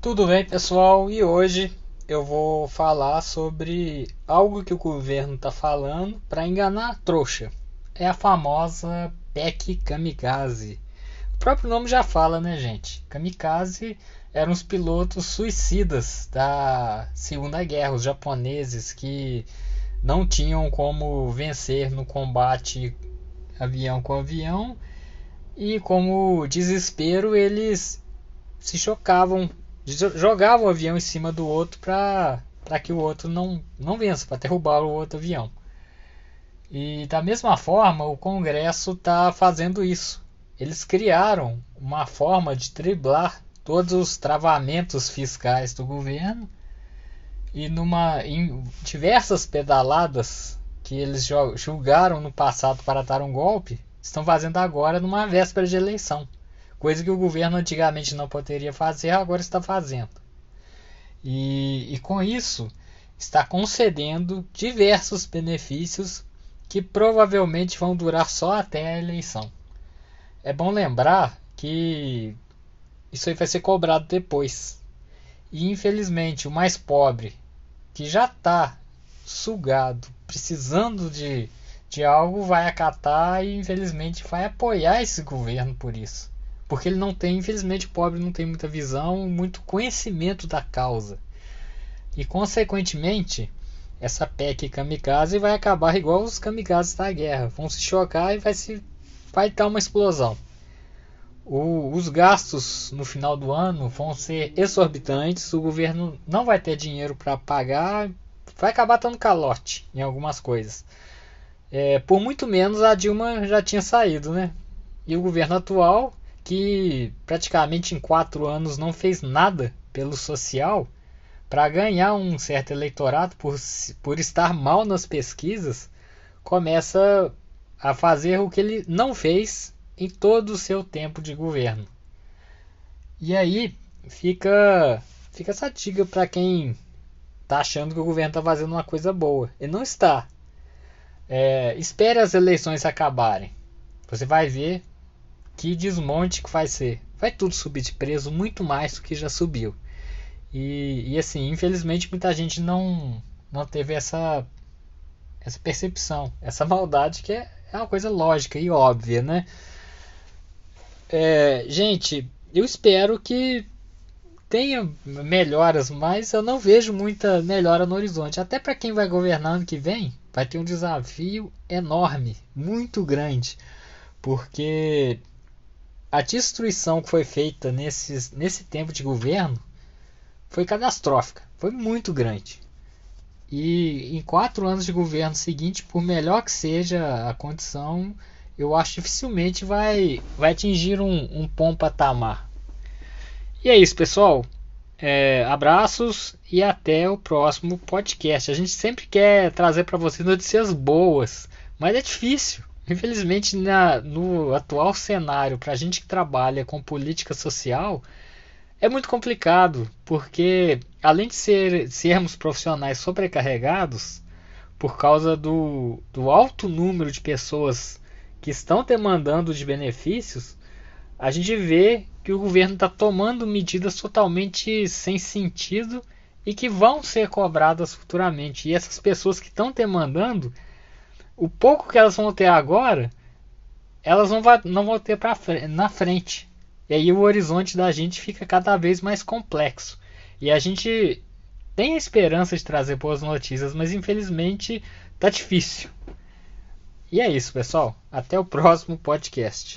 Tudo bem, pessoal? E hoje eu vou falar sobre algo que o governo está falando para enganar a trouxa. É a famosa PEC Kamikaze. O próprio nome já fala, né, gente? Kamikaze eram os pilotos suicidas da Segunda Guerra, os japoneses que não tinham como vencer no combate avião com avião e como desespero eles se chocavam, jogavam o avião em cima do outro para que o outro não, não vença, para derrubar o outro avião. E da mesma forma, o Congresso está fazendo isso. Eles criaram uma forma de driblar todos os travamentos fiscais do governo e numa em diversas pedaladas que eles julgaram no passado para dar um golpe, estão fazendo agora numa véspera de eleição. Coisa que o governo antigamente não poderia fazer, agora está fazendo. E, e com isso, está concedendo diversos benefícios que provavelmente vão durar só até a eleição. É bom lembrar que isso aí vai ser cobrado depois. E infelizmente, o mais pobre, que já está sugado, precisando de, de algo, vai acatar e infelizmente vai apoiar esse governo por isso. Porque ele não tem, infelizmente, pobre não tem muita visão, muito conhecimento da causa. E consequentemente, essa PEC kamikaze vai acabar igual os kamikazes da guerra. Vão se chocar e vai se vai dar uma explosão. O, os gastos no final do ano vão ser exorbitantes. O governo não vai ter dinheiro para pagar. Vai acabar dando calote em algumas coisas. É, por muito menos a Dilma já tinha saído, né? E o governo atual, que praticamente em quatro anos não fez nada pelo social, para ganhar um certo eleitorado por, por estar mal nas pesquisas, começa a fazer o que ele não fez em todo o seu tempo de governo. E aí fica fica essa dica para quem está achando que o governo está fazendo uma coisa boa. Ele não está. É, espere as eleições acabarem. Você vai ver que desmonte que vai ser. Vai tudo subir de preço muito mais do que já subiu. E, e assim, infelizmente muita gente não, não teve essa, essa percepção, essa maldade que é, é uma coisa lógica e óbvia, né? É, gente, eu espero que tenha melhoras, mas eu não vejo muita melhora no horizonte. Até para quem vai governar ano que vem, vai ter um desafio enorme, muito grande, porque a destruição que foi feita nesse tempo de governo foi catastrófica, foi muito grande. E em quatro anos de governo seguinte, por melhor que seja a condição, eu acho dificilmente vai, vai atingir um, um bom patamar. E é isso, pessoal. É, abraços e até o próximo podcast. A gente sempre quer trazer para vocês notícias boas, mas é difícil. Infelizmente, na, no atual cenário, para a gente que trabalha com política social, é muito complicado, porque além de ser, sermos profissionais sobrecarregados, por causa do, do alto número de pessoas que estão demandando de benefícios, a gente vê que o governo está tomando medidas totalmente sem sentido e que vão ser cobradas futuramente. E essas pessoas que estão demandando, o pouco que elas vão ter agora, elas não, vai, não vão ter pra, na frente. E aí o horizonte da gente fica cada vez mais complexo. E a gente tem a esperança de trazer boas notícias, mas infelizmente tá difícil. E é isso, pessoal. Até o próximo podcast.